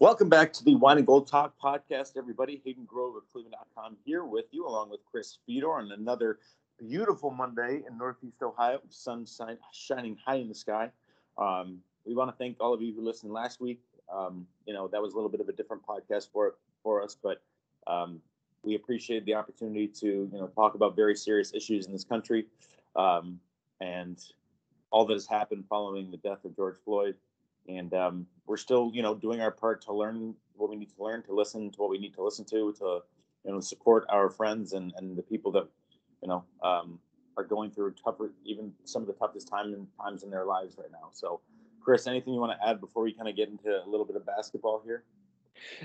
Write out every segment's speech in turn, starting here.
Welcome back to the Wine and Gold Talk podcast, everybody. Hayden Grove of Cleveland.com here with you, along with Chris Fedor on another beautiful Monday in Northeast Ohio, sun shining high in the sky. Um, we want to thank all of you who listened last week. Um, you know, that was a little bit of a different podcast for for us, but um, we appreciate the opportunity to you know talk about very serious issues in this country um, and all that has happened following the death of George Floyd. And um, we're still you know doing our part to learn what we need to learn, to listen to what we need to listen to, to you know support our friends and and the people that you know um, are going through tougher, even some of the toughest time and times in their lives right now. So. Chris, anything you want to add before we kind of get into a little bit of basketball here?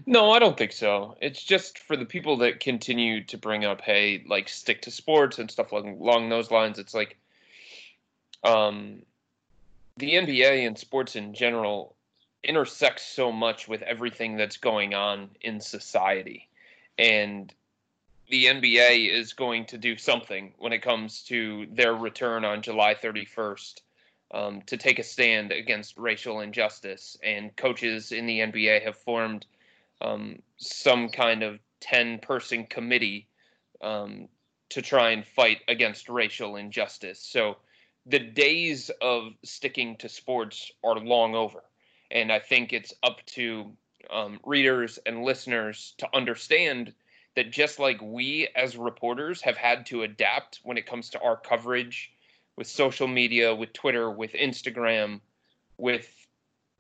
No, I don't think so. It's just for the people that continue to bring up, hey, like stick to sports and stuff along, along those lines. It's like, um, the NBA and sports in general intersects so much with everything that's going on in society, and the NBA is going to do something when it comes to their return on July 31st um, to take a stand against racial injustice. And coaches in the NBA have formed um, some kind of 10 person committee um, to try and fight against racial injustice. So the days of sticking to sports are long over. And I think it's up to um, readers and listeners to understand that just like we as reporters have had to adapt when it comes to our coverage with social media, with Twitter, with Instagram, with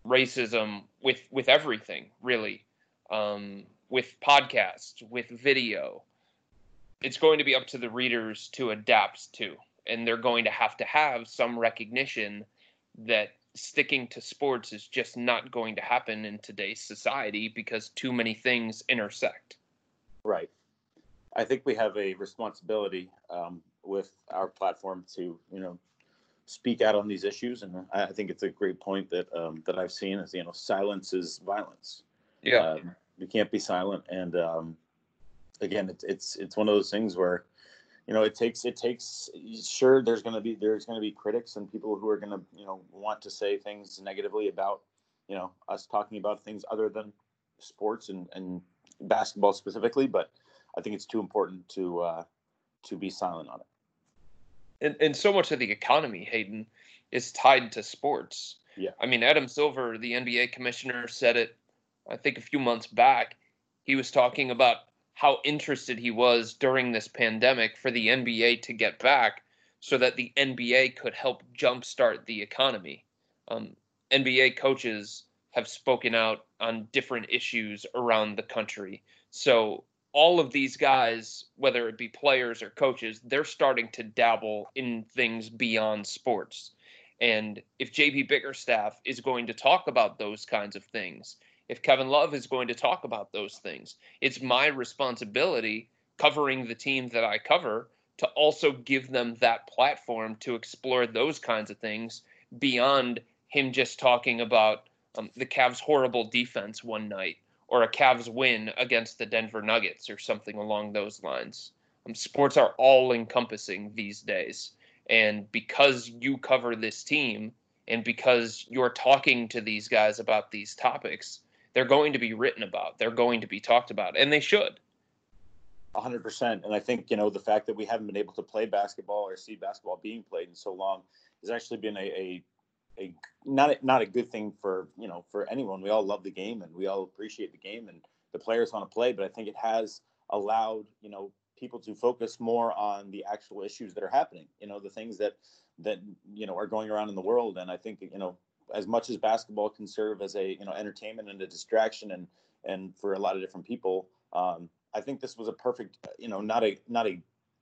racism, with with everything really um, with podcasts, with video. It's going to be up to the readers to adapt to, and they're going to have to have some recognition that sticking to sports is just not going to happen in today's society because too many things intersect. Right. I think we have a responsibility um, with our platform to, you know, speak out on these issues, and I think it's a great point that um, that I've seen is, you know, silence is violence. Yeah. Um, you can't be silent. And um, again, it's, it's, it's one of those things where, you know, it takes, it takes, sure, there's going to be, there's going to be critics and people who are going to, you know, want to say things negatively about, you know, us talking about things other than sports and, and basketball specifically. But I think it's too important to, uh, to be silent on it. And, and so much of the economy, Hayden, is tied to sports. Yeah. I mean, Adam Silver, the NBA commissioner, said it I think a few months back, he was talking about how interested he was during this pandemic for the NBA to get back so that the NBA could help jumpstart the economy. Um, NBA coaches have spoken out on different issues around the country. So all of these guys, whether it be players or coaches, they're starting to dabble in things beyond sports. And if JB Bickerstaff is going to talk about those kinds of things, if Kevin Love is going to talk about those things. It's my responsibility covering the team that I cover to also give them that platform to explore those kinds of things beyond him just talking about um, the Cavs' horrible defense one night or a Cavs win against the Denver Nuggets or something along those lines. Um, sports are all encompassing these days. And because you cover this team and because you're talking to these guys about these topics, they're going to be written about. They're going to be talked about, and they should. 100%. And I think, you know, the fact that we haven't been able to play basketball or see basketball being played in so long has actually been a, a, a not a, not a good thing for you know for anyone. We all love the game and we all appreciate the game and the players want to play, but I think it has allowed you know people to focus more on the actual issues that are happening. You know, the things that that you know are going around in the world, and I think you know as much as basketball can serve as a you know entertainment and a distraction and and for a lot of different people, um, I think this was a perfect you know not a not a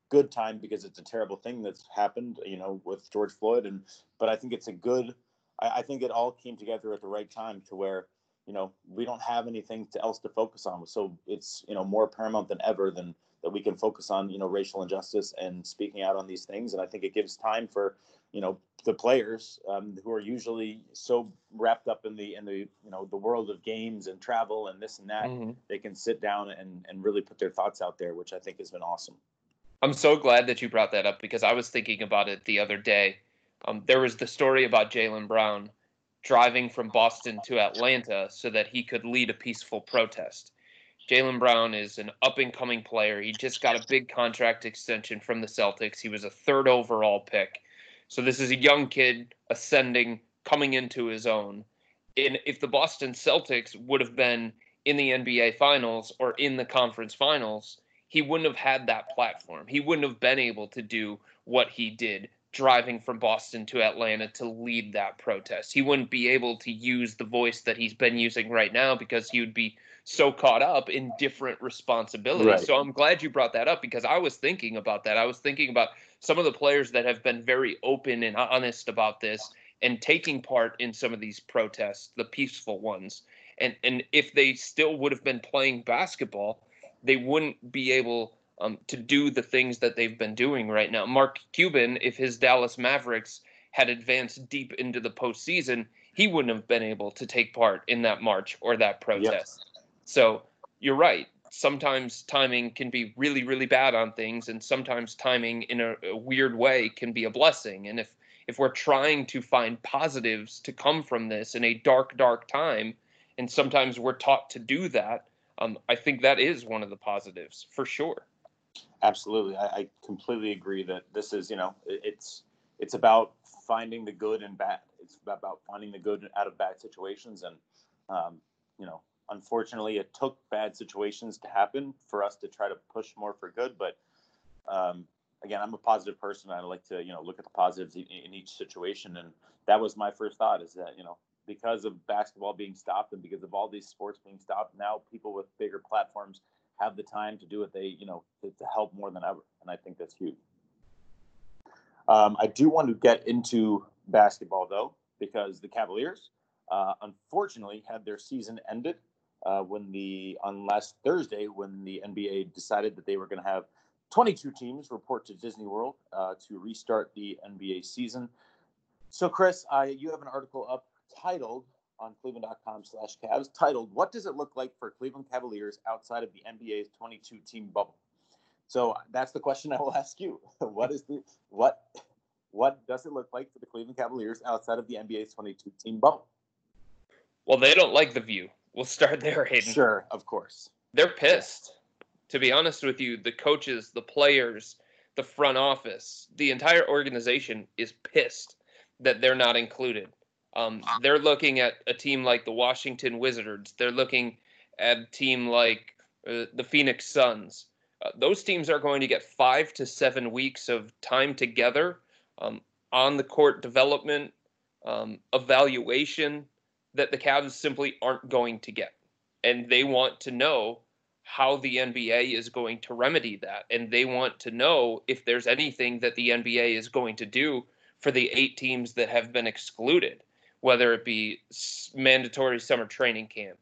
good time because it's a terrible thing that's happened you know with George Floyd. And but I think it's a good I, I think it all came together at the right time to where you know we don't have anything to, else to focus on. So it's you know more paramount than ever than that we can focus on you know racial injustice and speaking out on these things. And i think it gives time for you know the players um, who are usually so wrapped up in the in the you know the world of games and travel and this and that mm-hmm. they can sit down and and really put their thoughts out there which i think has been awesome i'm so glad that you brought that up because i was thinking about it the other day um, there was the story about jaylen brown driving from boston to atlanta so that he could lead a peaceful protest Jaylen Brown is an up and coming player. He just got a big contract extension from the Celtics. He was a third overall pick. So this is a young kid ascending, coming into his own. And if the Boston Celtics would have been in the NBA finals or in the conference finals, he wouldn't have had that platform. He wouldn't have been able to do what he did driving from Boston to Atlanta to lead that protest. He wouldn't be able to use the voice that he's been using right now because he would be so caught up in different responsibilities. Right. So I'm glad you brought that up because I was thinking about that. I was thinking about some of the players that have been very open and honest about this and taking part in some of these protests, the peaceful ones. And and if they still would have been playing basketball, they wouldn't be able um, to do the things that they've been doing right now. Mark Cuban, if his Dallas Mavericks had advanced deep into the postseason, he wouldn't have been able to take part in that march or that protest. So you're right. Sometimes timing can be really, really bad on things, and sometimes timing in a, a weird way can be a blessing. And if if we're trying to find positives to come from this in a dark, dark time, and sometimes we're taught to do that, um, I think that is one of the positives for sure. Absolutely, I, I, completely agree that this is, you know, it's it's about finding the good and bad. It's about finding the good out of bad situations, and um, you know, unfortunately, it took bad situations to happen for us to try to push more for good. But um, again, I'm a positive person. I like to, you know, look at the positives in, in each situation. And that was my first thought is that, you know, because of basketball being stopped and because of all these sports being stopped, now people with bigger platforms have the time to do what they, you know, to, to help more than ever. And I think that's huge. Um, I do want to get into basketball though, because the Cavaliers uh, unfortunately had their season ended uh, when the on last Thursday when the NBA decided that they were going to have 22 teams report to Disney World uh, to restart the NBA season. So, Chris, you have an article up titled on cleveland.com/slash Cavs titled "What does it look like for Cleveland Cavaliers outside of the NBA's 22 team bubble?" So that's the question I will ask you. what is the what what does it look like for the Cleveland Cavaliers outside of the NBA's 22 team bubble? Well, they don't like the view. We'll start there, Hayden. Sure, of course. They're pissed. To be honest with you, the coaches, the players, the front office, the entire organization is pissed that they're not included. Um, they're looking at a team like the Washington Wizards. They're looking at a team like uh, the Phoenix Suns. Uh, those teams are going to get five to seven weeks of time together um, on the court development, um, evaluation, that the Cavs simply aren't going to get. And they want to know how the NBA is going to remedy that. And they want to know if there's anything that the NBA is going to do for the eight teams that have been excluded, whether it be mandatory summer training camp,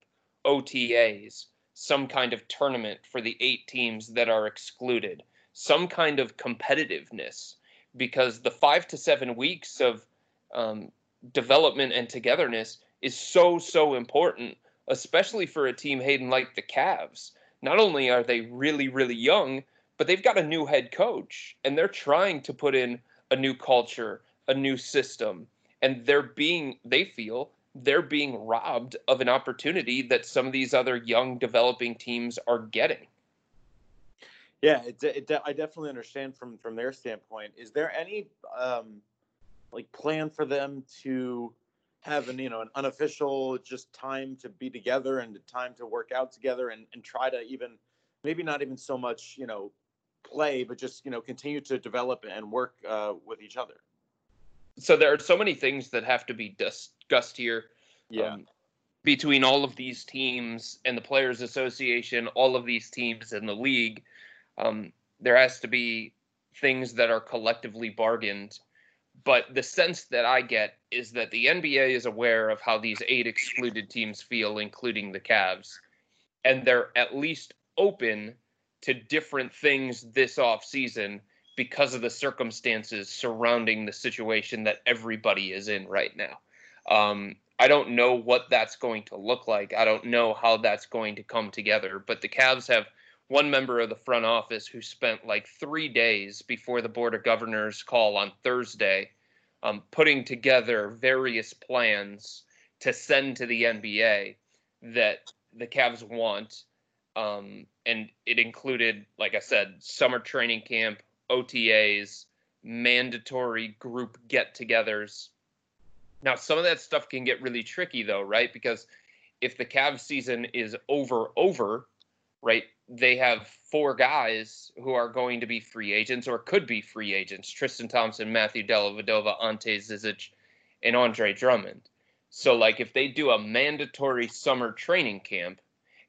OTAs, some kind of tournament for the eight teams that are excluded, some kind of competitiveness, because the five to seven weeks of um, development and togetherness is so so important, especially for a team Hayden like the Cavs. Not only are they really really young, but they've got a new head coach and they're trying to put in a new culture, a new system, and they're being they feel they're being robbed of an opportunity that some of these other young developing teams are getting. Yeah, it, it, I definitely understand from from their standpoint. Is there any um, like plan for them to have an you know an unofficial just time to be together and time to work out together and, and try to even maybe not even so much you know play but just you know continue to develop and work uh, with each other so there are so many things that have to be discussed here yeah. um, between all of these teams and the players association all of these teams and the league. Um, there has to be things that are collectively bargained. But the sense that I get is that the NBA is aware of how these eight excluded teams feel, including the Cavs, and they're at least open to different things this offseason because of the circumstances surrounding the situation that everybody is in right now. Um, I don't know what that's going to look like. I don't know how that's going to come together, but the Cavs have one member of the front office who spent like three days before the Board of Governors call on Thursday um, putting together various plans to send to the NBA that the Cavs want. Um, and it included, like I said, summer training camp, OTAs, mandatory group get togethers. Now, some of that stuff can get really tricky, though, right? Because if the Cavs season is over, over, right, they have four guys who are going to be free agents or could be free agents Tristan Thompson, Matthew Dellavedova, Ante Zizic, and Andre Drummond. So, like, if they do a mandatory summer training camp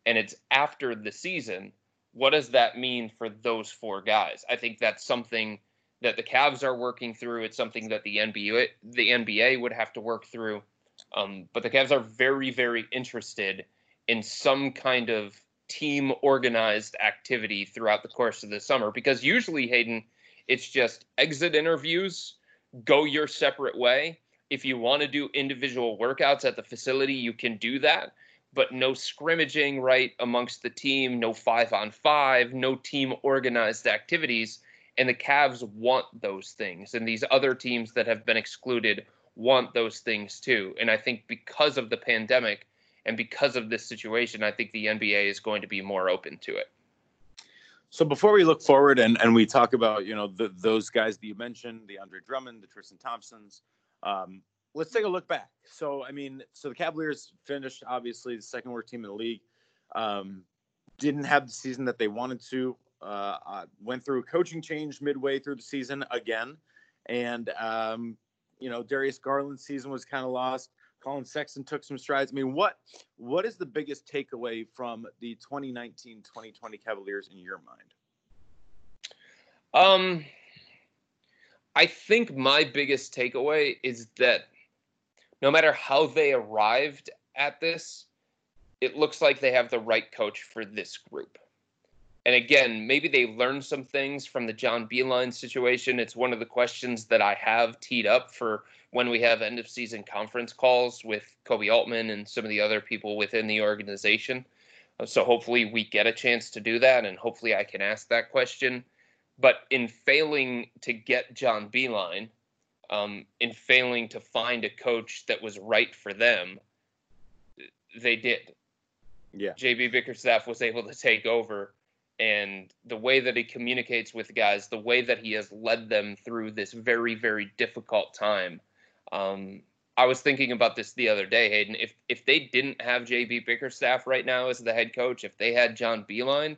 and it's after the season, what does that mean for those four guys? I think that's something that the Cavs are working through. It's something that the NBA the NBA would have to work through. Um, but the Cavs are very, very interested in some kind of team organized activity throughout the course of the summer because usually Hayden it's just exit interviews go your separate way if you want to do individual workouts at the facility you can do that but no scrimmaging right amongst the team no 5 on 5 no team organized activities. And the Cavs want those things. And these other teams that have been excluded want those things too. And I think because of the pandemic and because of this situation, I think the NBA is going to be more open to it. So before we look forward and, and we talk about, you know, the, those guys that you mentioned, the Andre Drummond, the Tristan Thompsons, um, let's take a look back. So, I mean, so the Cavaliers finished obviously the second worst team in the league. Um, didn't have the season that they wanted to. Uh, went through a coaching change midway through the season again, and um, you know Darius Garland's season was kind of lost. Collin Sexton took some strides. I mean, what what is the biggest takeaway from the 2019-2020 Cavaliers in your mind? Um I think my biggest takeaway is that no matter how they arrived at this, it looks like they have the right coach for this group. And again, maybe they learned some things from the John Beilein situation. It's one of the questions that I have teed up for when we have end of season conference calls with Koby Altman and some of the other people within the organization. Uh, so hopefully we get a chance to do that, and hopefully I can ask that question. But in failing to get John Beilein, um, in failing to find a coach that was right for them, they did. Yeah. JB Bickerstaff was able to take over and the way that he communicates with guys, the way that he has led them through this very, very difficult time um, I was thinking about this the other day, Hayden. If if they didn't have JB Bickerstaff right now as the head coach, if they had John Beilein,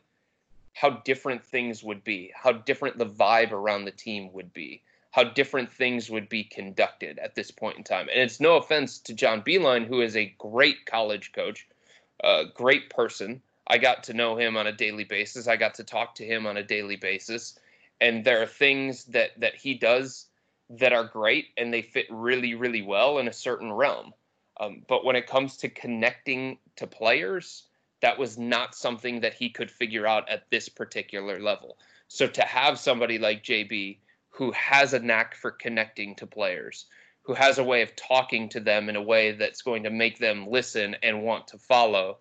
how different things would be, how different the vibe around the team would be, how different things would be conducted at this point in time. And it's no offense to John Beilein, who is a great college coach, a great person. I got to know him on a daily basis. I got to talk to him on a daily basis. And there are things that that he does that are great and they fit really, really well in a certain realm. Um, but when it comes to connecting to players, that was not something that he could figure out at this particular level. So to have somebody like JB who has a knack for connecting to players, who has a way of talking to them in a way that's going to make them listen and want to follow,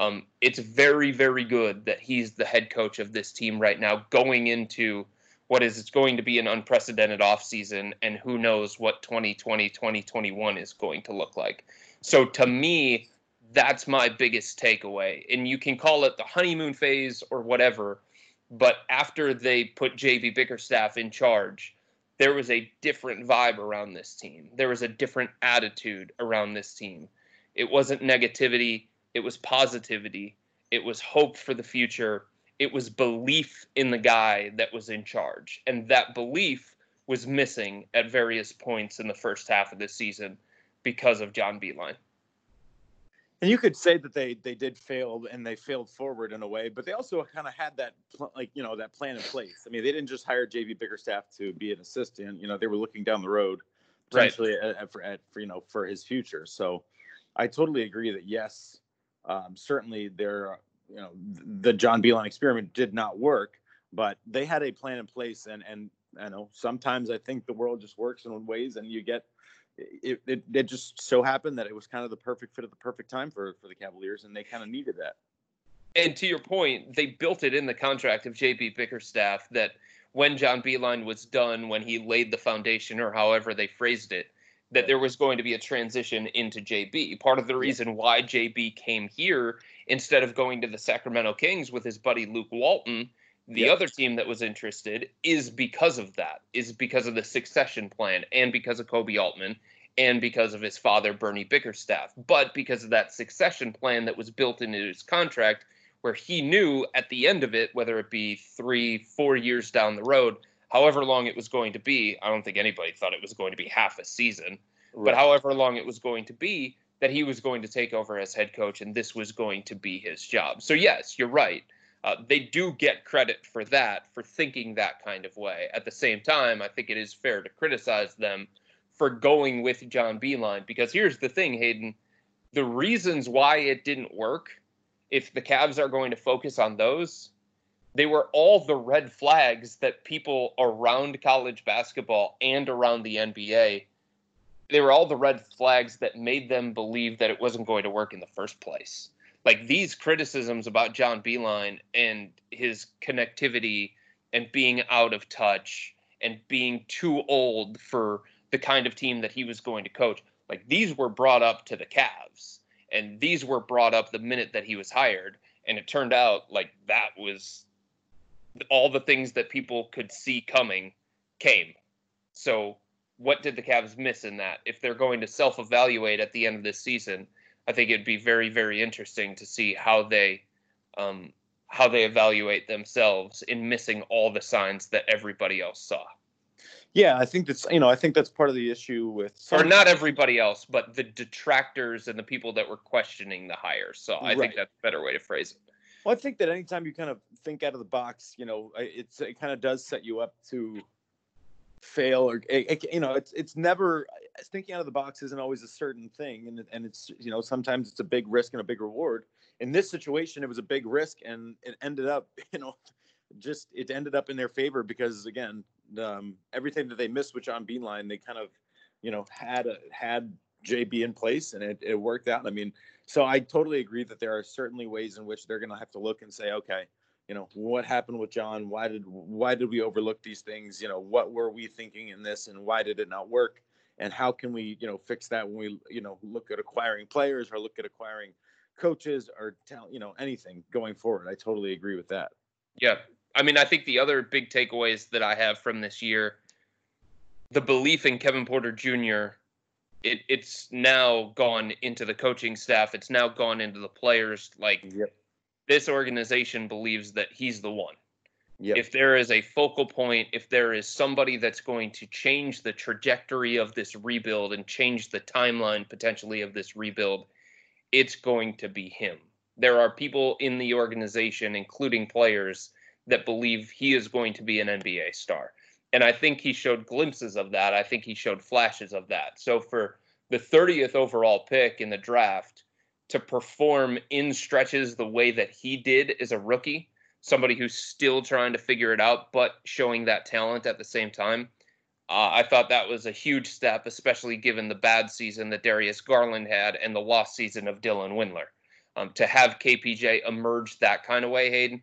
um, it's very, very good that he's the head coach of this team right now going into what is it's going to be an unprecedented offseason and who knows what 2020 2021 is going to look like. So to me that's my biggest takeaway and you can call it the honeymoon phase or whatever but after they put JB Bickerstaff in charge there was a different vibe around this team. There was a different attitude around this team. It wasn't negativity, it was positivity. It was hope for the future. It was belief in the guy that was in charge. And that belief was missing at various points in the first half of this season because of John Beilein. And you could say that they they did fail and they failed forward in a way, but they also kind of had that pl- like you know that plan in place. I mean, they didn't just hire JB Bickerstaff to be an assistant. You know, they were looking down the road potentially right. at, for, at, for you know for his future. So, I totally agree that yes, um, certainly there you know the John Beilein experiment did not work, but they had a plan in place, and and I know sometimes I think the world just works in ways, and you get it, it, it just so happened that it was kind of the perfect fit at the perfect time for for the Cavaliers, and they kind of needed that. And to your point, they built it in the contract of JB Bickerstaff that when John Beilein was done, when he laid the foundation, or however they phrased it, that there was going to be a transition into JB. Part of the reason why JB came here instead of going to the Sacramento Kings with his buddy Luke Walton, the other team that was interested, is because of that, is because of the succession plan and because of Koby Altman and because of his father, Bernie Bickerstaff. But because of that succession plan that was built into his contract, where he knew at the end of it, whether it be three, four years down the road, however long it was going to be, I don't think anybody thought it was going to be half a season, right. but however long it was going to be, that he was going to take over as head coach and this was going to be his job. So, yes, you're right. Uh, they do get credit for that, for thinking that kind of way. At the same time, I think it is fair to criticize them for going with John Beilein because here's the thing, Hayden. The reasons why it didn't work, if the Cavs are going to focus on those, they were all the red flags that people around college basketball and around the NBA they were all the red flags that made them believe that it wasn't going to work in the first place. Like these criticisms about John Beilein and his connectivity and being out of touch and being too old for the kind of team that he was going to coach. Like these were brought up to the Cavs, and these were brought up the minute that he was hired. And it turned out like that was all the things that people could see coming came. So, what did the Cavs miss in that? If they're going to self evaluate at the end of this season, I think it'd be very, very interesting to see how they um, how they evaluate themselves in missing all the signs that everybody else saw. Yeah, I think that's you know I think that's part of the issue with or not everybody else, but the detractors and the people that were questioning the hire. So I right. think that's a better way to phrase it. Well, I think that anytime you kind of think out of the box, you know, it's it kind of does set you up to fail or you know it's it's never thinking out of the box isn't always a certain thing and and it's you know sometimes it's a big risk and a big reward in this situation it was a big risk and it ended up you know just it ended up in their favor because again um, everything that they missed with John Beilein, they kind of, you know, had a, had JB in place and it, it worked out. I mean, so I totally agree that there are certainly ways in which they're going to have to look and say, okay, you know, what happened with John? Why did why did we overlook these things? You know, what were we thinking in this, and why did it not work? And how can we, you know, fix that when we, you know, look at acquiring players or look at acquiring coaches or talent, you know, anything going forward? I totally agree with that. Yeah, I mean, I think the other big takeaways that I have from this year, the belief in Kevin Porter Jr. It, it's now gone into the coaching staff. It's now gone into the players. Like yep. this organization believes that he's the one. Yep. If there is a focal point, if there is somebody that's going to change the trajectory of this rebuild and change the timeline potentially of this rebuild, it's going to be him. There are people in the organization, including players, that believe he is going to be an NBA star. And I think he showed glimpses of that. I think he showed flashes of that. So for the 30th overall pick in the draft to perform in stretches the way that he did as a rookie, somebody who's still trying to figure it out, but showing that talent at the same time, uh, I thought that was a huge step, especially given the bad season that Darius Garland had and the lost season of Dylan Windler. Um, to have KPJ emerge that kind of way, Hayden,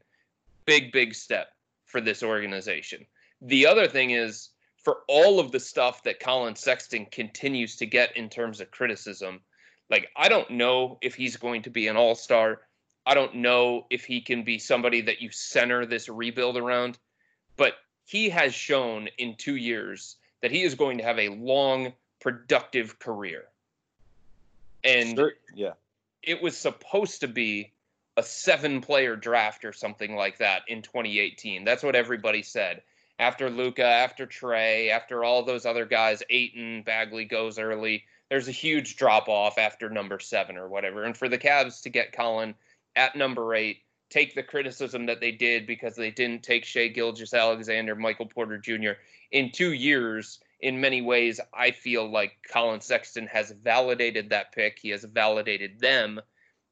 big, big step for this organization. The other thing is for all of the stuff that Collin Sexton continues to get in terms of criticism, like I don't know if he's going to be an all star. I don't know if he can be somebody that you center this rebuild around, but he has shown in two years that he is going to have a long, productive career. And Sure. Yeah. it was supposed to be a seven player draft or something like that in 2018. That's what everybody said. After Luka, after Trae, after all those other guys, Ayton, Bagley goes early. There's a huge drop off after number seven or whatever. And for the Cavs to get Collin at number eight, take the criticism that they did because they didn't take Shai Gilgeous Alexander, Michael Porter Jr. in two years. In many ways, I feel like Collin Sexton has validated that pick. He has validated them.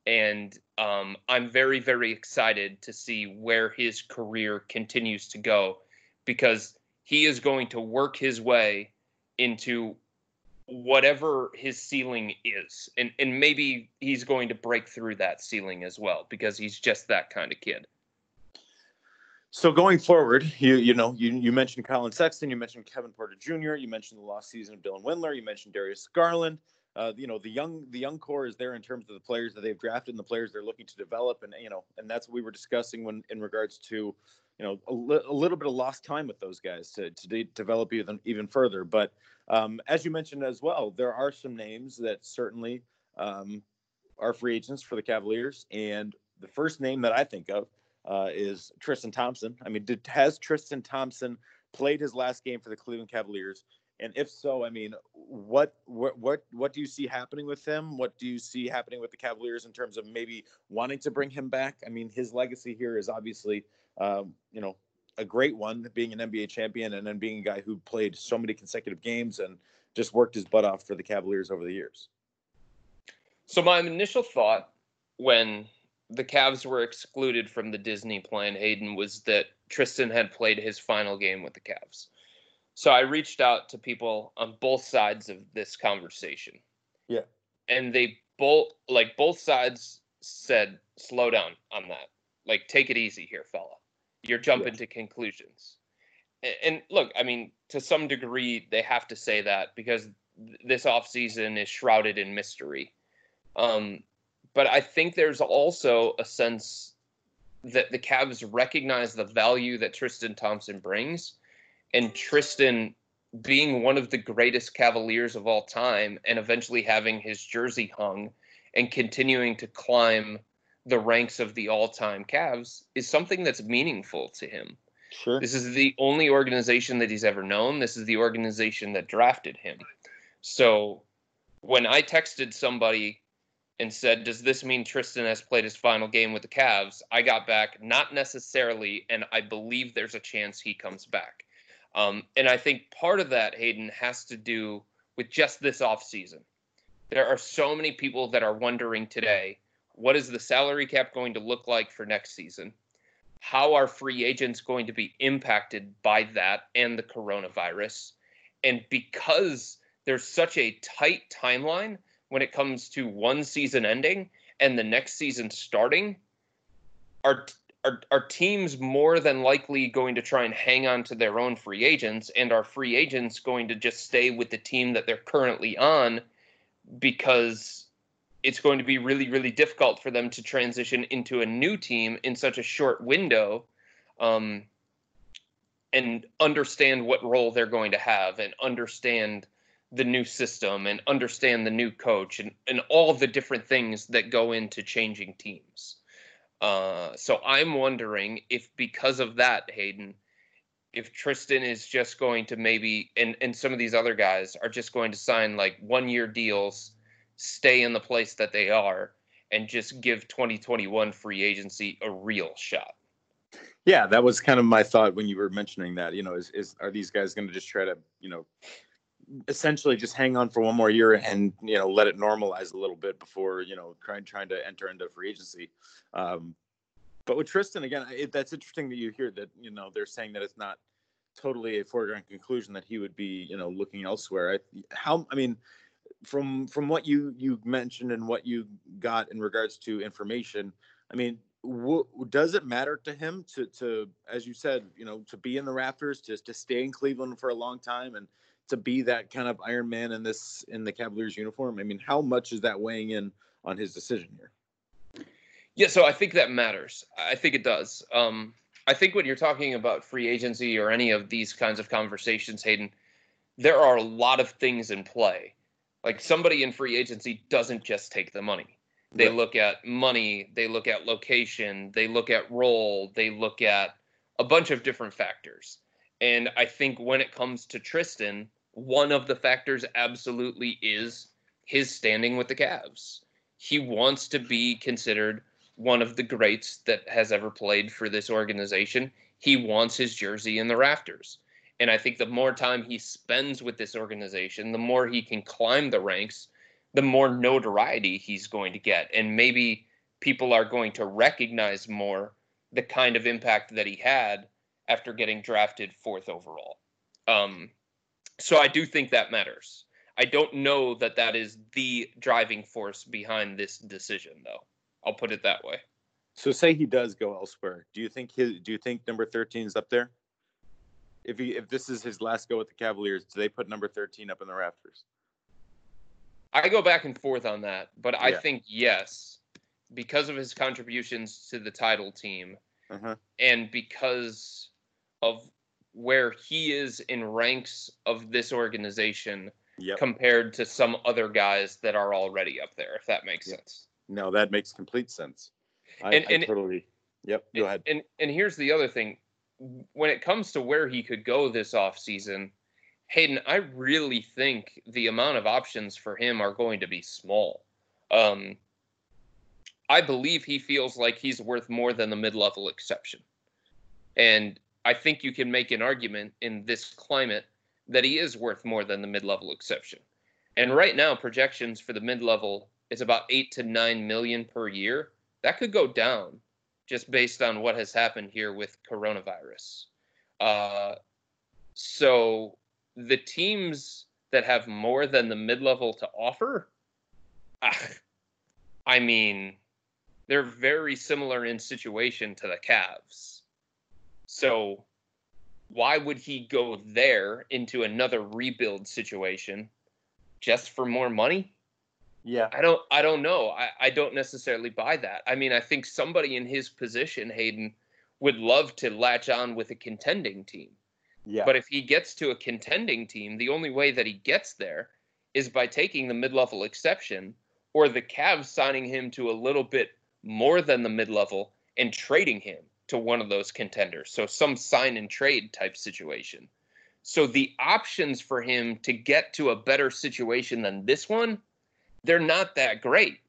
And um, I'm very, very excited to see where his career continues to go because he is going to work his way into whatever his ceiling is. And, and maybe he's going to break through that ceiling as well because he's just that kind of kid. So going forward, you you know you you mentioned Collin Sexton, you mentioned Kevin Porter Jr., you mentioned the lost season of Dylan Windler, you mentioned Darius Garland. Uh, you know the young the young core is there in terms of the players that they've drafted and the players they're looking to develop, and you know and that's what we were discussing when in regards to you know a, li- a little bit of lost time with those guys to to de- develop even even further. But um, as you mentioned as well, there are some names that certainly um, are free agents for the Cavaliers, and the first name that I think of uh, is Tristan Thompson. I mean, did, has Tristan Thompson played his last game for the Cleveland Cavaliers? And if so, I mean, what what what what do you see happening with him? What do you see happening with the Cavaliers in terms of maybe wanting to bring him back? I mean, his legacy here is obviously, um, you know, a great one, being an NBA champion and then being a guy who played so many consecutive games and just worked his butt off for the Cavaliers over the years. So my initial thought when the Cavs were excluded from the Disney plan, Hayden, was that Tristan had played his final game with the Cavs. So I reached out to people on both sides of this conversation. Yeah. And they both like both sides said, slow down on that. Like take it easy here, fella. You're jumping to conclusions. And, and look, I mean, to some degree they have to say that because th- this offseason is shrouded in mystery. Um, but I think there's also a sense that the Cavs recognize the value that Tristan Thompson brings, and Tristan being one of the greatest Cavaliers of all time, and eventually having his jersey hung and continuing to climb the ranks of the all-time Cavs is something that's meaningful to him. Sure. This is the only organization that he's ever known. This is the organization that drafted him. So when I texted somebody and said, Does this mean Tristan has played his final game with the Cavs? I got back, Not necessarily. And I believe there's a chance he comes back. Um, and I think part of that, Hayden, has to do with just this offseason. There are so many people that are wondering today what is the salary cap going to look like for next season? How are free agents going to be impacted by that and the coronavirus? And because there's such a tight timeline when it comes to one season ending and the next season starting, are are, are teams more than likely going to try and hang on to their own free agents? And are free agents going to just stay with the team that they're currently on because it's going to be really really difficult for them to transition into a new team in such a short window um, and understand what role they're going to have and understand the new system and understand the new coach and, and all the different things that go into changing teams uh, so I'm wondering if because of that, Hayden, if Tristan is just going to maybe and and some of these other guys are just going to sign like one year deals, stay in the place that they are, and just give 2021 free agency a real shot. Yeah, that was kind of my thought when you were mentioning that. You know, is, is are these guys going to just try to, you know, essentially just hang on for one more year and you know let it normalize a little bit before you know trying trying to enter into free agency. Um, but with Tristan again, it, that's interesting that you hear that you know they're saying that it's not totally a foregone conclusion that he would be you know looking elsewhere. I, how I mean, from from what you you mentioned and what you got in regards to information, I mean, does it matter to him to to as you said, you know, to be in the Raptors, just to stay in Cleveland for a long time and to be that kind of Iron Man in this in the Cavaliers uniform? I mean, how much is that weighing in on his decision here? Yeah, so I think that matters. I think it does. Um, I think when you're talking about free agency or any of these kinds of conversations, Hayden, there are a lot of things in play. Like somebody in free agency doesn't just take the money. They Right. look at money, they look at location, they look at role, they look at a bunch of different factors. And I think when it comes to Tristan, one of the factors absolutely is his standing with the Cavs. He wants to be considered one of the greats that has ever played for this organization. He wants his jersey in the rafters. And I think the more time he spends with this organization, the more he can climb the ranks, the more notoriety he's going to get. And maybe people are going to recognize more the kind of impact that he had after getting drafted fourth overall. Um, so I do think that matters. I don't know that that is the driving force behind this decision, though. I'll put it that way. So say he does go elsewhere. Do you think his do you think number 13 is up there? If he if this is his last go with the Cavaliers, do they put number 13 up in the rafters? I go back and forth on that, but I Yeah. think yes, because of his contributions to the title team Uh-huh. and because of where he is in ranks of this organization Yep. compared to some other guys that are already up there, if that makes Yep. sense. No, that makes complete sense. I, And- I totally. Yep. Go ahead. And and here's the other thing. When it comes to where he could go this offseason, Hayden, I really think the amount of options for him are going to be small. Um, I believe he feels like he's worth more than the mid-level exception. And I think you can make an argument in this climate that he is worth more than the mid-level exception. And right now, projections for the mid-level is about eight to nine million per year. That could go down just based on what has happened here with coronavirus. Uh, so the teams that have more than the mid-level to offer, ah, I mean, they're very similar in situation to the Cavs. So why would he go there into another rebuild situation just for more money? Yeah. I don't I don't know. I, I don't necessarily buy that. I mean, I think somebody in his position, Hayden, would love to latch on with a contending team. Yeah. But if he gets to a contending team, the only way that he gets there is by taking the mid-level exception or the Cavs signing him to a little bit more than the mid-level and trading him to one of those contenders. So some sign and trade type situation. So the options for him to get to a better situation than this one, they're not that great.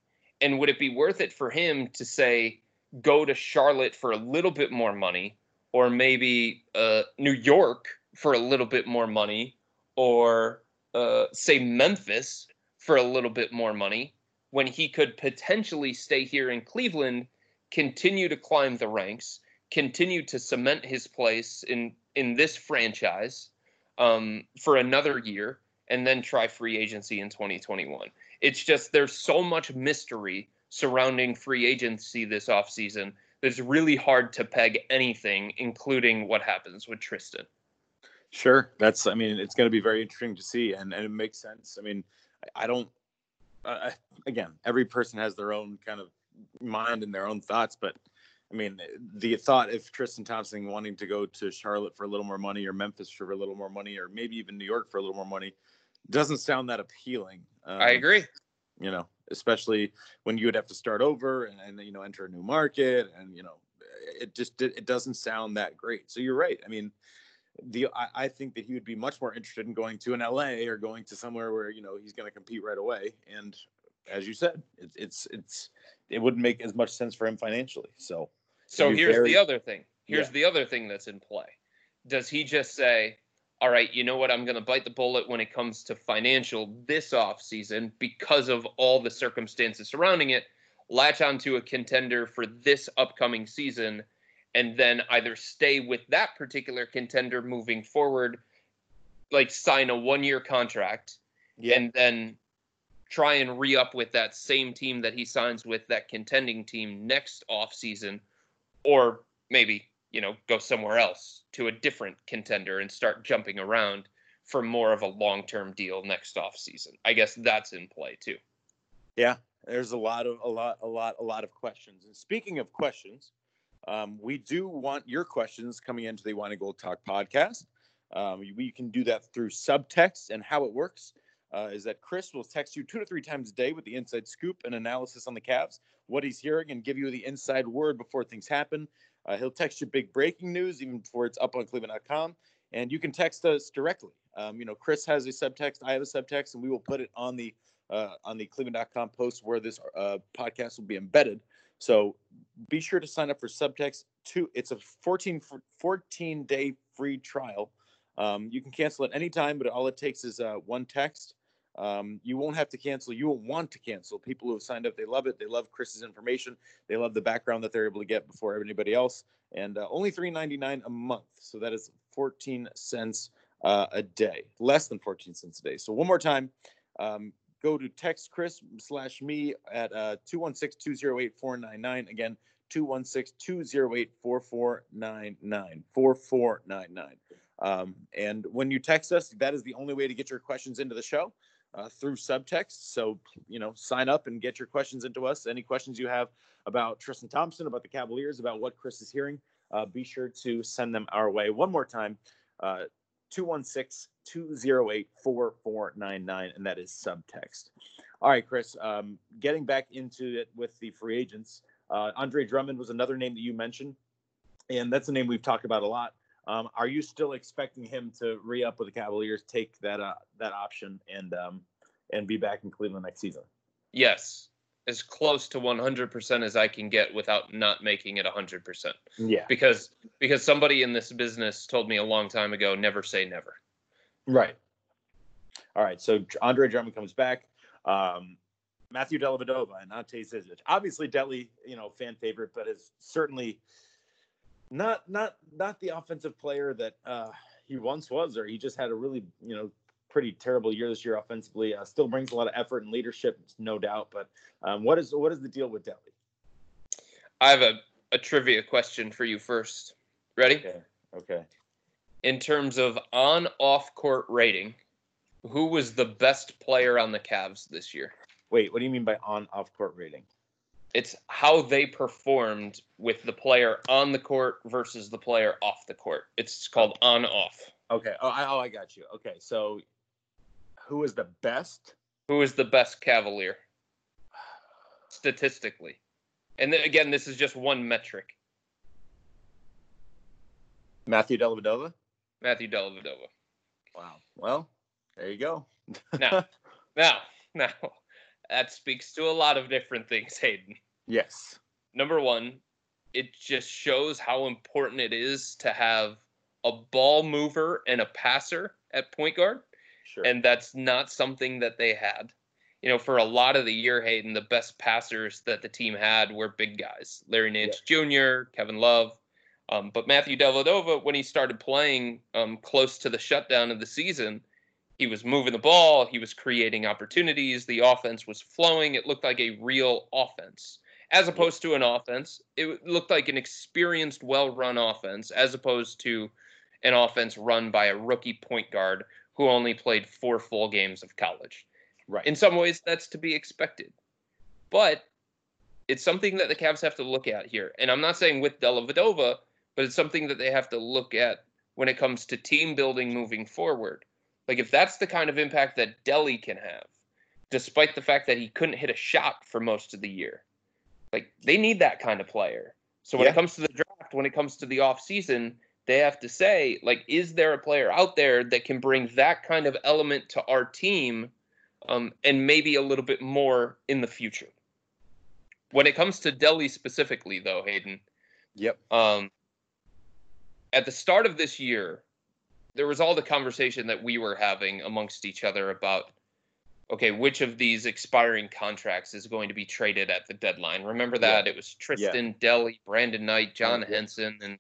And would it be worth it for him to say go to Charlotte for a little bit more money or maybe uh, New York for a little bit more money, or uh, say Memphis for a little bit more money, when he could potentially stay here in Cleveland, continue to climb the ranks, continue to cement his place in in this franchise um, for another year, and then try free agency in 2021. It's just there's so much mystery surrounding free agency this offseason that it's really hard to peg anything, including what happens with Tristan. Sure. That's, I mean, it's going to be very interesting to see. And, and it makes sense. I mean, I, I don't, uh, again, every person has their own kind of mind and their own thoughts. But I mean, the thought if Tristan Thompson wanting to go to Charlotte for a little more money or Memphis for a little more money or maybe even New York for a little more money doesn't sound that appealing. Um, I agree. You know, especially when you would have to start over and, and you know enter a new market and you know it just it doesn't sound that great. So you're right. I mean, the I, I think that he would be much more interested in going to an LA or going to somewhere where you know he's going to compete right away. And as you said, it's it's it's it wouldn't make as much sense for him financially. So So here's very- the other thing. Here's Yeah. the other thing that's in play. Does he just say, all right, you know what? I'm going to bite the bullet when it comes to financial this offseason because of all the circumstances surrounding it, latch onto a contender for this upcoming season, and then either stay with that particular contender moving forward, like sign a one year contract, and then try and re up with that same team that he signs with that contending team next offseason, or maybe, you know, go somewhere else to a different contender and start jumping around for more of a long term deal next offseason. I guess that's in play too. Yeah, there's a lot of a lot a lot a lot of questions. And speaking of questions, um, we do want your questions coming into the Wine and Gold Talk podcast. Um, you, you can do that through subtext, and how it works uh, is that Chris will text you two to three times a day with the inside scoop and analysis on the Cavs, what he's hearing, and give you the inside word before things happen. Uh, he'll text you big breaking news even before it's up on Cleveland.com, and you can text us directly. Um, you know, Chris has a subtext, I have a subtext, and we will put it on the uh, on the Cleveland.com post where this uh, podcast will be embedded. So be sure to sign up for subtext. Two, it's a 14 14 day free trial. Um, you can cancel at any time, but all it takes is uh, one text. Um, you won't have to cancel. You won't want to cancel. People who have signed up, they love it. They love Chris's information. They love the background that they're able to get before anybody else. And uh, only $3.99 a month. So that is 14 cents uh, a day, less than 14 cents a day. So one more time, um, go to text Chris slash me at uh, 216 208 499. Again, 216 208 4499. 4499. Um, and when you text us, that is the only way to get your questions into the show uh, through subtext. So, you know, sign up and get your questions into us. Any questions you have about Tristan Thompson, about the Cavaliers, about what Chris is hearing, uh, be sure to send them our way. One more time, uh, 216 208 4499, and that is subtext. All right, Chris, um, getting back into it with the free agents, uh, Andre Drummond was another name that you mentioned, and that's a name we've talked about a lot. Um, are you still expecting him to re up with the Cavaliers, take that uh, that option, and um, and be back in Cleveland next season? Yes, as close to 100% as I can get without not making it 100%. Yeah. Because because somebody in this business told me a long time ago, never say never. Right. All right. So Andre Drummond comes back. Um, Matthew Dellavedova and Ante Zizic. Obviously, Delly, you know, fan favorite, but is certainly not not not the offensive player that uh, he once was, or he just had a really you know pretty terrible year this year offensively. Uh, still brings a lot of effort and leadership, no doubt. But um, what is what is the deal with Delly? I have a, a trivia question for you first. Ready? Okay. Okay. In terms of on off court rating, who was the best player on the Cavs this year? Wait, what do you mean by on off court rating? It's how they performed with the player on the court versus the player off the court. It's called on off. Okay. Oh, I, oh, I got you. Okay. So, who is the best? Who is the best Cavalier statistically? And then again, this is just one metric. Matthew Dellavedova. Matthew Dellavedova. Wow. Well, there you go. now, now, now, that speaks to a lot of different things, Hayden. Yes. Number one, it just shows how important it is to have a ball mover and a passer at point guard. Sure. And that's not something that they had. You know, for a lot of the year, Hayden, the best passers that the team had were big guys Larry Nance yeah. Jr., Kevin Love. Um, but Matthew Dellavedova, when he started playing um, close to the shutdown of the season, he was moving the ball, he was creating opportunities, the offense was flowing. It looked like a real offense. As opposed to an offense, it looked like an experienced, well run offense, as opposed to an offense run by a rookie point guard who only played four full games of college. Right. In some ways, that's to be expected. But it's something that the Cavs have to look at here. And I'm not saying with Dellavedova, but it's something that they have to look at when it comes to team building moving forward. Like if that's the kind of impact that Delly can have, despite the fact that he couldn't hit a shot for most of the year, like they need that kind of player. So when yeah. it comes to the draft, when it comes to the off season, they have to say like, is there a player out there that can bring that kind of element to our team, um, and maybe a little bit more in the future. When it comes to Delly specifically, though, Hayden. Yep. Um, at the start of this year, there was all the conversation that we were having amongst each other about okay, which of these expiring contracts is going to be traded at the deadline? Remember that yeah. it was Tristan yeah. Delly, Brandon Knight, John yeah. Henson, and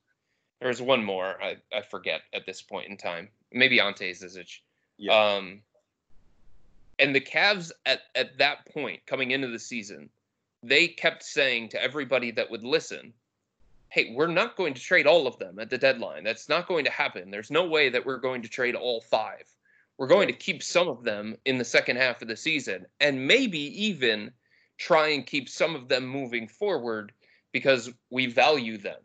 there was one more. I, I forget at this point in time. Maybe Ante Zizic. Yeah. Um, and the Cavs at at that point coming into the season, they kept saying to everybody that would listen, hey, we're not going to trade all of them at the deadline. That's not going to happen. There's no way that we're going to trade all five. We're going to keep some of them in the second half of the season and maybe even try and keep some of them moving forward because we value them.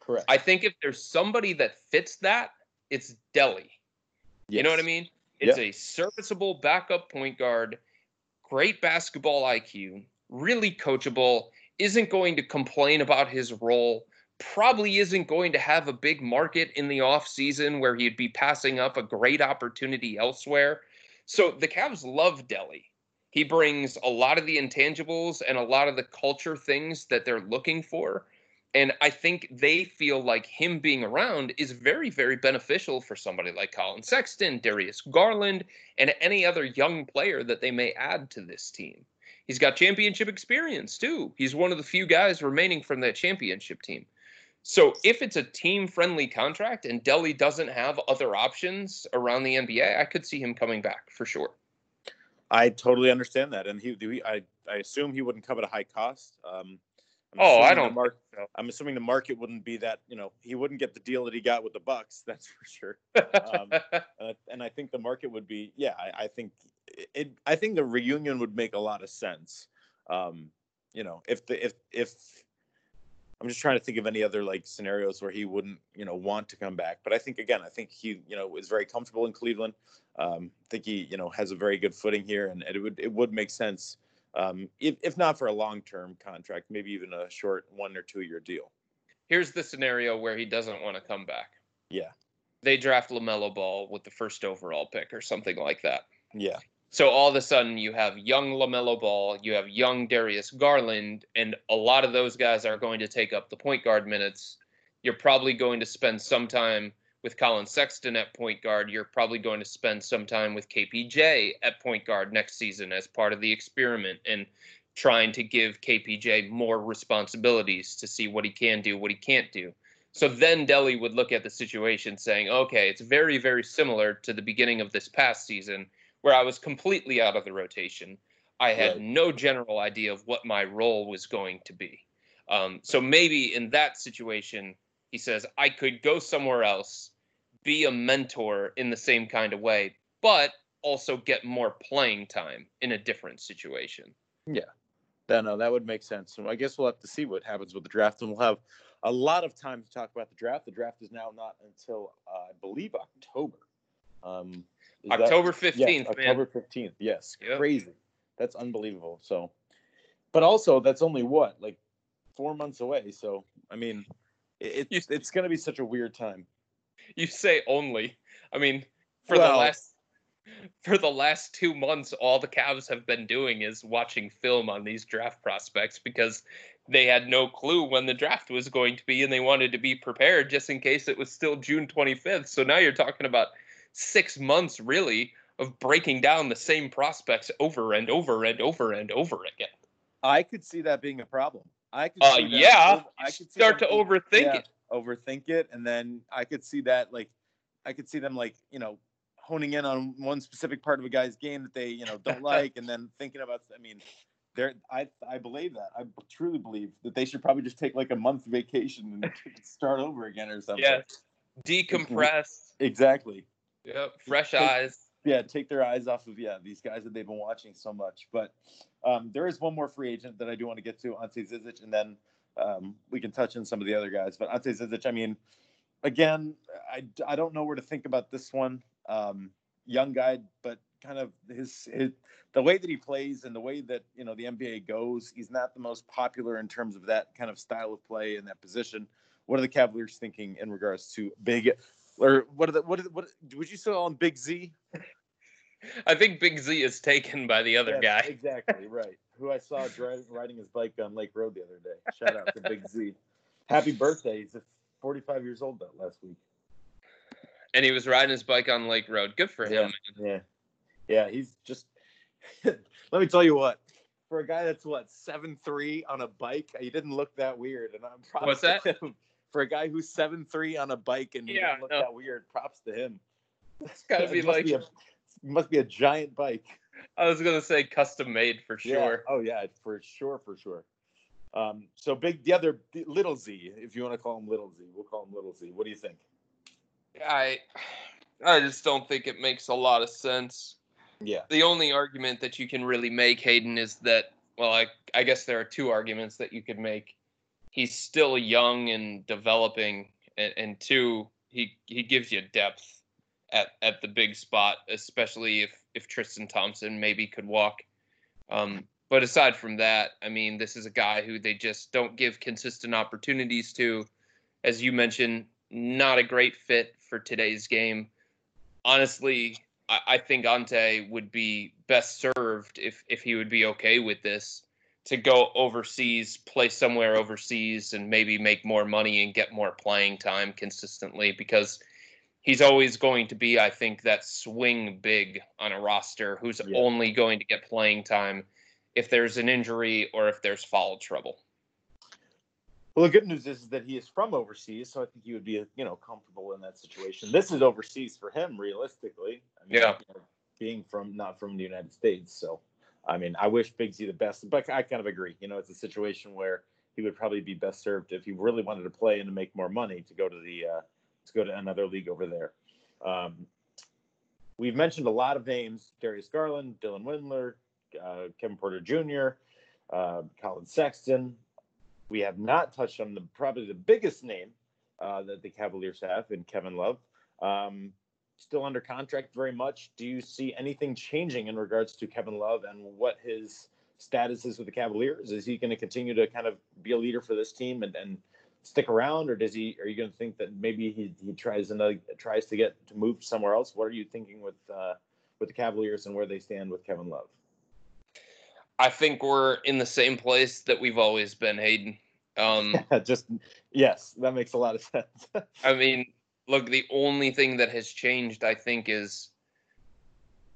Correct. I think if there's somebody that fits that, it's Delhi. Delly. You know what I Yes. mean? It's Yeah. a serviceable backup point guard, great basketball IQ, really coachable, isn't going to complain about his role, probably isn't going to have a big market in the offseason where he'd be passing up a great opportunity elsewhere. So the Cavs love Delly. He brings a lot of the intangibles and a lot of the culture things that they're looking for. And I think they feel like him being around is very, very beneficial for somebody like Collin Sexton, Darius Garland, and any other young player that they may add to this team. He's got championship experience too. He's one of the few guys remaining from that championship team. So if it's a team friendly contract and Delly doesn't have other options around the NBA, I could see him coming back for sure. I totally understand that, and he, he I, I assume he wouldn't come at a high cost. Um, I'm Oh, I assuming the don't Mark, so. I'm assuming the market wouldn't be that. You know, he wouldn't get the deal that he got with the Bucks. That's for sure. Um, uh, and I think the market would be, yeah, I, I think it, I think the reunion would make a lot of sense. Um, you know, if the if if I'm just trying to think of any other like scenarios where he wouldn't, you know, want to come back. But I think again, I think he, you know, is very comfortable in Cleveland. Um, I think he, you know, has a very good footing here, and it would it would make sense, um, if if not for a long term contract, maybe even a short one or two year deal. Here's the scenario where he doesn't want to come back. Yeah, They draft LaMelo Ball with the first overall pick or something like that. yeah, So all of a sudden you have young LaMelo Ball, you have young Darius Garland, and a lot of those guys are going to take up the point guard minutes. You're probably going to spend some time with Collin Sexton at point guard. You're probably going to spend some time with KPJ at point guard next season as part of the experiment and trying to give KPJ more responsibilities to see what he can do, what he can't do. So then Delly would look at the situation saying, okay, it's very, very similar to the beginning of this past season where I was completely out of the rotation. I had Right. no general idea of what my role was going to be. Um, so maybe in that situation, he says, I could go somewhere else, be a mentor in the same kind of way, but also get more playing time in a different situation. Yeah, no, that would make sense. So I guess we'll have to see what happens with the draft, and we'll have a lot of time to talk about the draft. The draft is now not until uh, I believe October. Um, is October yes, 15th, man. October fifteenth. Yes, Yep. crazy. That's unbelievable. So, but also that's only what like four months away. So I mean, it, it's it's going to be such a weird time. You say only. I mean, for Well- the last for the last two months, all the Cavs have been doing is watching film on these draft prospects because they had no clue when the draft was going to be and they wanted to be prepared just in case it was still June 25th. So now you're talking about six months really of breaking down the same prospects over and over and over and over again. I could see that being a problem. I could. Uh, yeah, over- I could start to them- overthink yeah, it. overthink it, and then I could see that like, I could see them like you know honing in on one specific part of a guy's game that they you know don't like, and then thinking about. I mean, there. I I believe that. I truly believe that they should probably just take like a month vacation and start over again or something. Yes. Decompress. Exactly. Yep. Fresh Take- eyes. yeah, take their eyes off of yeah these guys that they've been watching so much. But um, there is one more free agent that I do want to get to, Ante Zizic, and then um, we can touch on some of the other guys. But Ante Zizic, I mean, again, I, I don't know where to think about this one. Um, young guy, but kind of his, his the way that he plays and the way that you know the NBA goes, he's not the most popular in terms of that kind of style of play in that position. What are the Cavaliers thinking in regards to big? Or what are the what? Are the, what would you call on Big Z? I think Big Z is taken by the other Yes, guy. Exactly right. Who I saw driving riding his bike on Lake Road the other day. Shout out to Big Z. Happy birthday! He's 45 years old that last week. And he was riding his bike on Lake Road. Good for him. Man. Yeah, yeah. He's just. Let me tell you what. For a guy that's what seven three on a bike, he didn't look that weird, and I'm proud What's that? him. For a guy who's seven three on a bike and Yeah, look no. that weird, props to him. It's got to It be must like a, must be a giant bike. I was gonna say custom made for Yeah. sure. Oh yeah, for sure, for sure. Um, so big, the other little Z, if you want to call him little Z, we'll call him little Z. What do you think? I I just don't think it makes a lot of sense. Yeah, The only argument that you can really make, Hayden, is that well, I I guess there are two arguments that you could make. He's still young and developing, and, and two, He he gives you depth at at the big spot, especially if if Tristan Thompson maybe could walk. Um, but aside from that, I mean, this is a guy who they just don't give consistent opportunities to. As you mentioned, not a great fit for today's game. Honestly, I, I think Ante would be best served if if he would be okay with this to go overseas, play somewhere overseas, and maybe make more money and get more playing time consistently because he's always going to be, I think, that swing big on a roster who's yeah. only going to get playing time if there's an injury or if there's foul trouble. Well, the good news is that he is from overseas, so I think he would be, you know, comfortable in that situation. This is overseas for him, realistically. I mean, yeah. You know, being from not from the United States, so I mean, I wish Big Z the best, but I kind of agree. You know, it's a situation where he would probably be best served if he really wanted to play and to make more money to go to the uh, to go to another league over there. Um, we've mentioned a lot of names: Darius Garland, Dylan Windler, uh, Kevin Porter Jr., uh, Collin Sexton. We have not touched on the probably the biggest name uh, that the Cavaliers have in Kevin Love. Um, still under contract very much. Do you see anything changing in regards to Kevin Love and what his status is with the Cavaliers? Is he going to continue to kind of be a leader for this team and, and stick around, or does he? Are you going to think that maybe he, he tries another tries to get to move somewhere else? What are you thinking with uh, with the Cavaliers and where they stand with Kevin Love? I think we're in the same place that we've always been, Hayden. Um, Just yes, that makes a lot of sense. I mean, look, the only thing that has changed, I think, is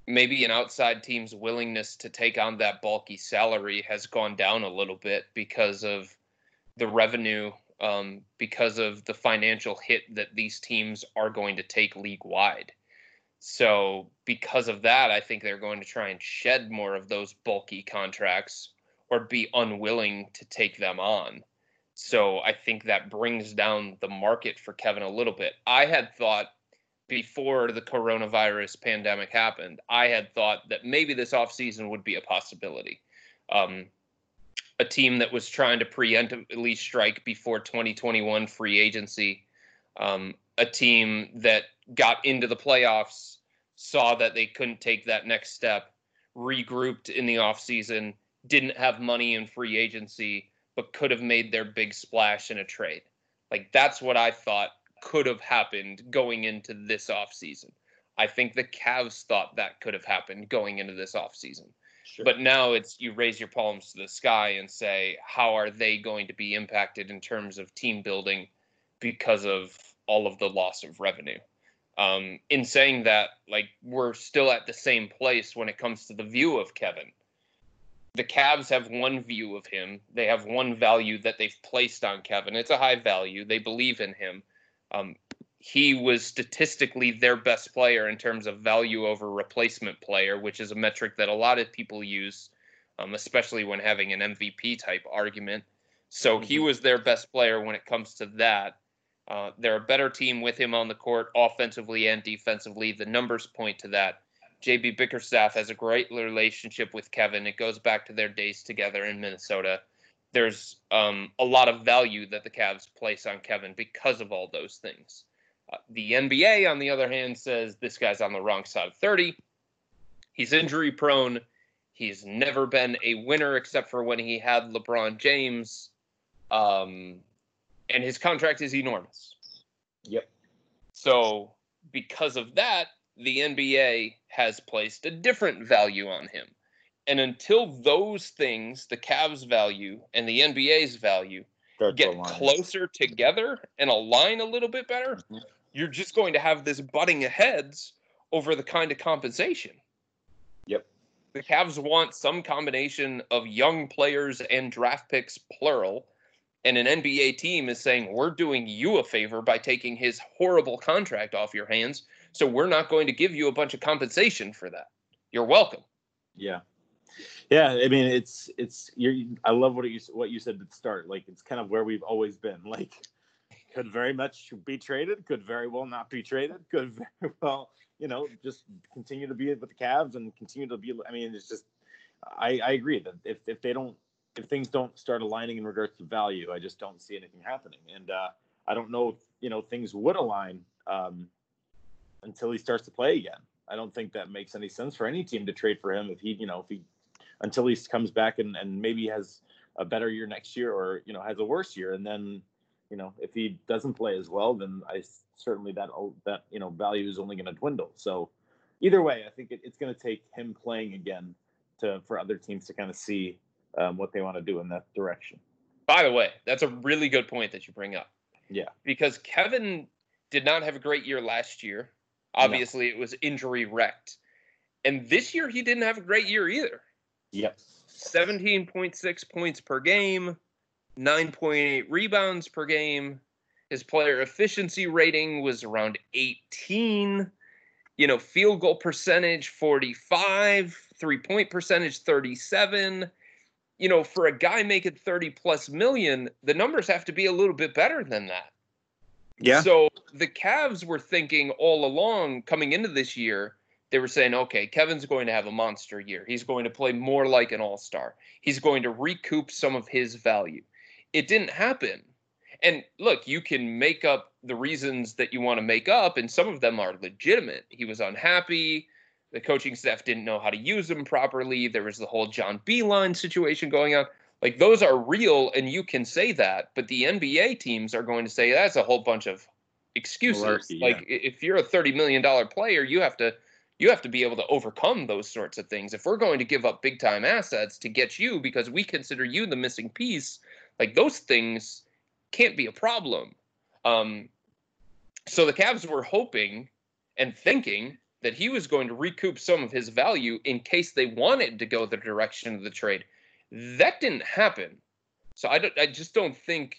maybe an outside team's willingness to take on that bulky salary has gone down a little bit because of the revenue, um, because of the financial hit that these teams are going to take league wide. So, because of that, I think they're going to try and shed more of those bulky contracts or be unwilling to take them on. So, I think that brings down the market for Kevin a little bit. I had thought before the coronavirus pandemic happened, I had thought that maybe this offseason would be a possibility. Um, a team that was trying to preemptively strike before 2021 free agency, um, a team that got into the playoffs, saw that they couldn't take that next step, regrouped in the offseason, didn't have money in free agency, but could have made their big splash in a trade. Like that's what I thought could have happened going into this offseason. I think the Cavs thought that could have happened going into this offseason. Sure. But now it's you raise your palms to the sky and say, how are they going to be impacted in terms of team building because of all of the loss of revenue? Um, in saying that, like we're still at the same place when it comes to the view of Kevin. The Cavs have one view of him. They have one value that they've placed on Kevin. It's a high value. They believe in him. Um, he was statistically their best player in terms of value over replacement player, which is a metric that a lot of people use, um, especially when having an MVP type argument. So mm-hmm. he was their best player when it comes to that. Uh, they're a better team with him on the court, offensively and defensively. The numbers point to that. JB Bickerstaff has a great relationship with Kevin. It goes back to their days together in Minnesota. There's um, a lot of value that the Cavs place on Kevin because of all those things. Uh, the NBA, on the other hand, says this guy's on the wrong side of 30. He's injury prone. He's never been a winner except for when he had LeBron James. Um, and his contract is enormous. Yep. So, because of that, the NBA has placed a different value on him. And until those things, the Cavs' value and the NBA's value, Start get to closer together and align a little bit better, mm-hmm. you're just going to have this butting of heads over the kind of compensation. Yep. The Cavs want some combination of young players and draft picks, plural, and an NBA team is saying, We're doing you a favor by taking his horrible contract off your hands. So we're not going to give you a bunch of compensation for that. You're welcome. Yeah. Yeah, I mean it's it's you I love what you what you said at the start. Like it's kind of where we've always been. Like could very much be traded, could very well not be traded, could very well, you know, just continue to be with the Cavs and continue to be I mean it's just I I agree that if if they don't if things don't start aligning in regards to value, I just don't see anything happening. And uh, I don't know if you know things would align um, until he starts to play again. I don't think that makes any sense for any team to trade for him if he, you know, if he until he comes back and, and maybe has a better year next year or you know has a worse year and then you know if he doesn't play as well then I certainly that that you know value is only going to dwindle. So either way, I think it, it's going to take him playing again to for other teams to kind of see um, what they want to do in that direction. By the way, that's a really good point that you bring up. Yeah, because Kevin did not have a great year last year. Obviously, no. it was injury wrecked, and this year he didn't have a great year either. Yep, seventeen point six points per game, nine point eight rebounds per game. His player efficiency rating was around 18 you know, field goal percentage 45, three point percentage 37. You know, for a guy making 30 plus million, the numbers have to be a little bit better than that. Yeah. So the Cavs were thinking all along coming into this year, they were saying, okay, Kevin's going to have a monster year. He's going to play more like an all star. He's going to recoup some of his value. It didn't happen. And look, you can make up the reasons that you want to make up, and some of them are legitimate. He was unhappy. The coaching staff didn't know how to use him properly. There was the whole John Beilein situation going on. Like those are real, and you can say that. But the NBA teams are going to say that's a whole bunch of excuses. Malarkey, like yeah. if you're a thirty million dollar player, you have to you have to be able to overcome those sorts of things. If we're going to give up big time assets to get you because we consider you the missing piece, like those things can't be a problem. Um, so the Cavs were hoping and thinking that he was going to recoup some of his value in case they wanted to go the direction of the trade. That didn't happen. So I don't I just don't think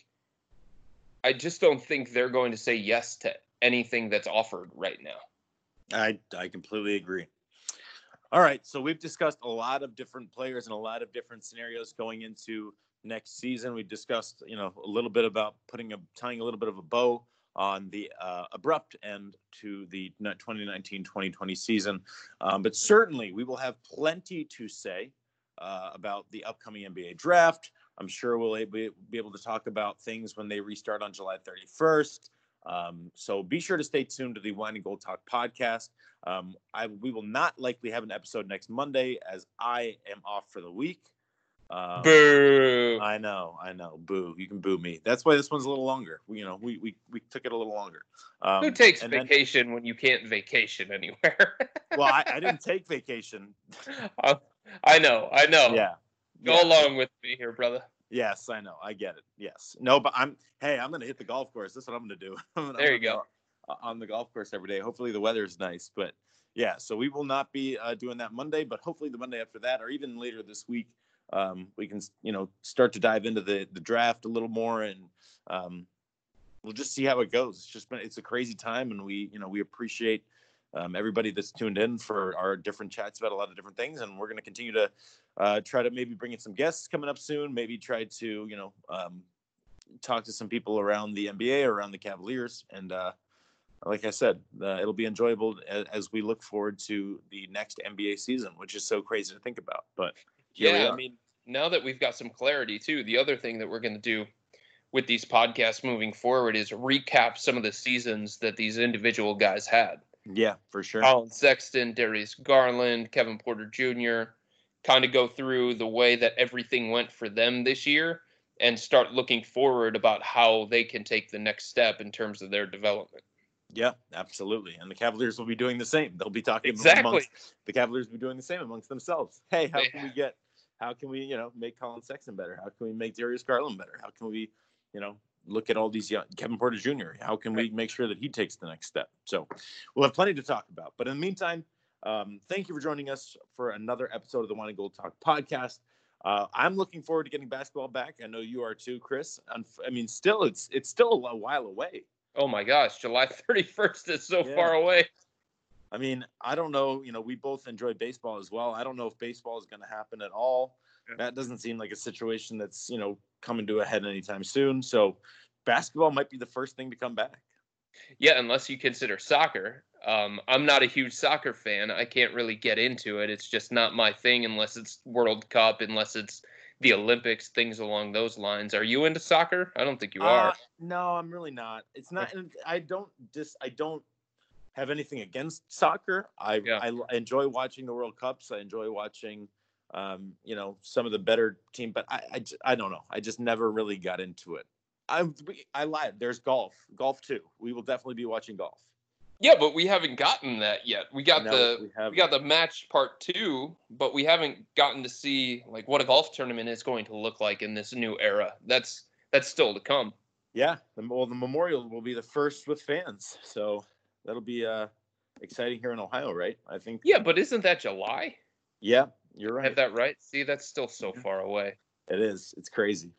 I just don't think they're going to say yes to anything that's offered right now. I I completely agree. All right, so we've discussed a lot of different players and a lot of different scenarios going into next season. We discussed, you know, a little bit about putting a tying a little bit of a bow on the uh, abrupt end to the 2019-2020 season. Um, but certainly, we will have plenty to say uh, about the upcoming NBA draft. I'm sure we'll be able to talk about things when they restart on July 31st. Um, so be sure to stay tuned to the Wine and Gold Talk podcast. Um, I, we will not likely have an episode next Monday as I am off for the week. Um, boo! I know, I know. Boo! You can boo me. That's why this one's a little longer. We, you know, we we, we took it a little longer. Um, Who takes vacation then, when you can't vacation anywhere? well, I, I, didn't take vacation. Uh, I know, I know. Yeah. Go yeah. along with me here, brother. Yes, I know. I get it. Yes. No, but I'm. Hey, I'm gonna hit the golf course. That's what I'm gonna do. I'm there you go. On the golf course every day. Hopefully the weather is nice, but yeah. So we will not be uh, doing that Monday, but hopefully the Monday after that, or even later this week, um, we can you know start to dive into the the draft a little more and um, we'll just see how it goes it's just been it's a crazy time and we you know we appreciate um, everybody that's tuned in for our different chats about a lot of different things and we're going to continue to uh, try to maybe bring in some guests coming up soon maybe try to you know um, talk to some people around the nba around the cavaliers and uh, like I said, uh, it'll be enjoyable as, as, we look forward to the next NBA season, which is so crazy to think about. But yeah, I mean, now that we've got some clarity too, the other thing that we're going to do with these podcasts moving forward is recap some of the seasons that these individual guys had. Yeah, for sure. Collin Sexton, Darius Garland, Kevin Porter Jr. Kind of go through the way that everything went for them this year and start looking forward about how they can take the next step in terms of their development. Yeah, absolutely. And the Cavaliers will be doing the same. They'll be talking exactly. amongst the Cavaliers will be doing the same amongst themselves. Hey, how can we get how can we, you know, make Collin Sexton better? How can we make Darius Garland better? How can we, you know, look at all these young Kevin Porter Jr. How can we make sure that he takes the next step? So we'll have plenty to talk about. But in the meantime, um, thank you for joining us for another episode of the Wine and Gold Talk podcast. Uh, I'm looking forward to getting basketball back. I know you are too, Chris. I mean, still, it's it's still a while away. Oh my gosh, July 31st is so yeah. far away. I mean, I don't know. You know, we both enjoy baseball as well. I don't know if baseball is going to happen at all. Yeah. That doesn't seem like a situation that's you know coming to a head anytime soon. So, basketball might be the first thing to come back. Yeah, unless you consider soccer. Um, I'm not a huge soccer fan. I can't really get into it. It's just not my thing unless it's World Cup, unless it's the Olympics, things along those lines. Are you into soccer? I don't think you Uh, are. no, I'm really not. It's not. and I don't just. I don't have anything against soccer. I Yeah. I, I enjoy watching the World Cups. I enjoy watching, um, you know, some of the better team. But I I don't know. I just never really got into it. I I lied. There's golf. Golf too. We will definitely be watching golf. Yeah, but we haven't gotten that yet. We got No, the we we got the match part two, but we haven't gotten to see like what a golf tournament is going to look like in this new era. That's that's still to come. Yeah, well, the memorial will be the first with fans, so that'll be uh exciting here in Ohio, right? I think. Yeah, but isn't that July? Yeah, you're I right. have that right? See, that's still so Mhm. far away. It is. It's crazy.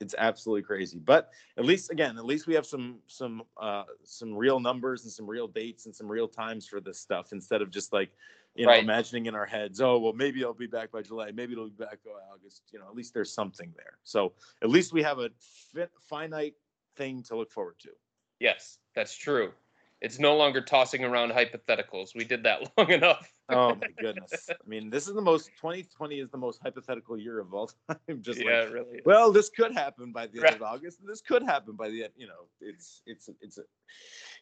It's absolutely crazy. But at least, again, at least we have some some uh some real numbers and some real dates and some real times for this stuff instead of just like you know Right. imagining in our heads. Oh well, maybe I'll be back by July. Maybe it'll be back by August. You know, at least there's something there. So at least we have a fit, finite thing to look forward to. Yes, that's true. It's no longer tossing around hypotheticals. We did that long enough. Oh my goodness. I mean, this is the most 2020 is the most hypothetical year of all time. Just yeah, like really. is. well, this could happen by the end Right. of August. This could happen by the end. You know, it's it's it's a,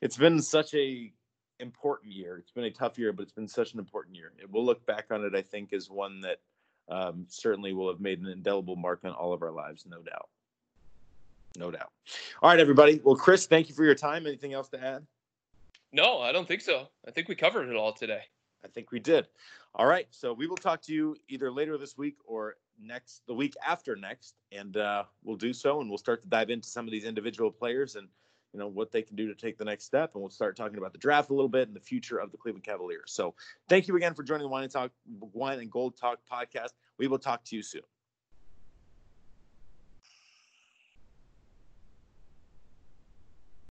it's been such a important year. It's been a tough year, but it's been such an important year. We'll look back on it, I think, as one that um, certainly will have made an indelible mark on all of our lives, no doubt. No doubt. All right, everybody. Well, Chris, thank you for your time. Anything else to add? No, I don't think so. I think we covered it all today. I think we did. All right. So we will talk to you either later this week or next, the week after next, and uh, we'll do so, and we'll start to dive into some of these individual players and you know what they can do to take the next step, and we'll start talking about the draft a little bit and the future of the Cleveland Cavaliers. So thank you again for joining the Wine and Talk, Wine and Gold Talk podcast. We will talk to you soon.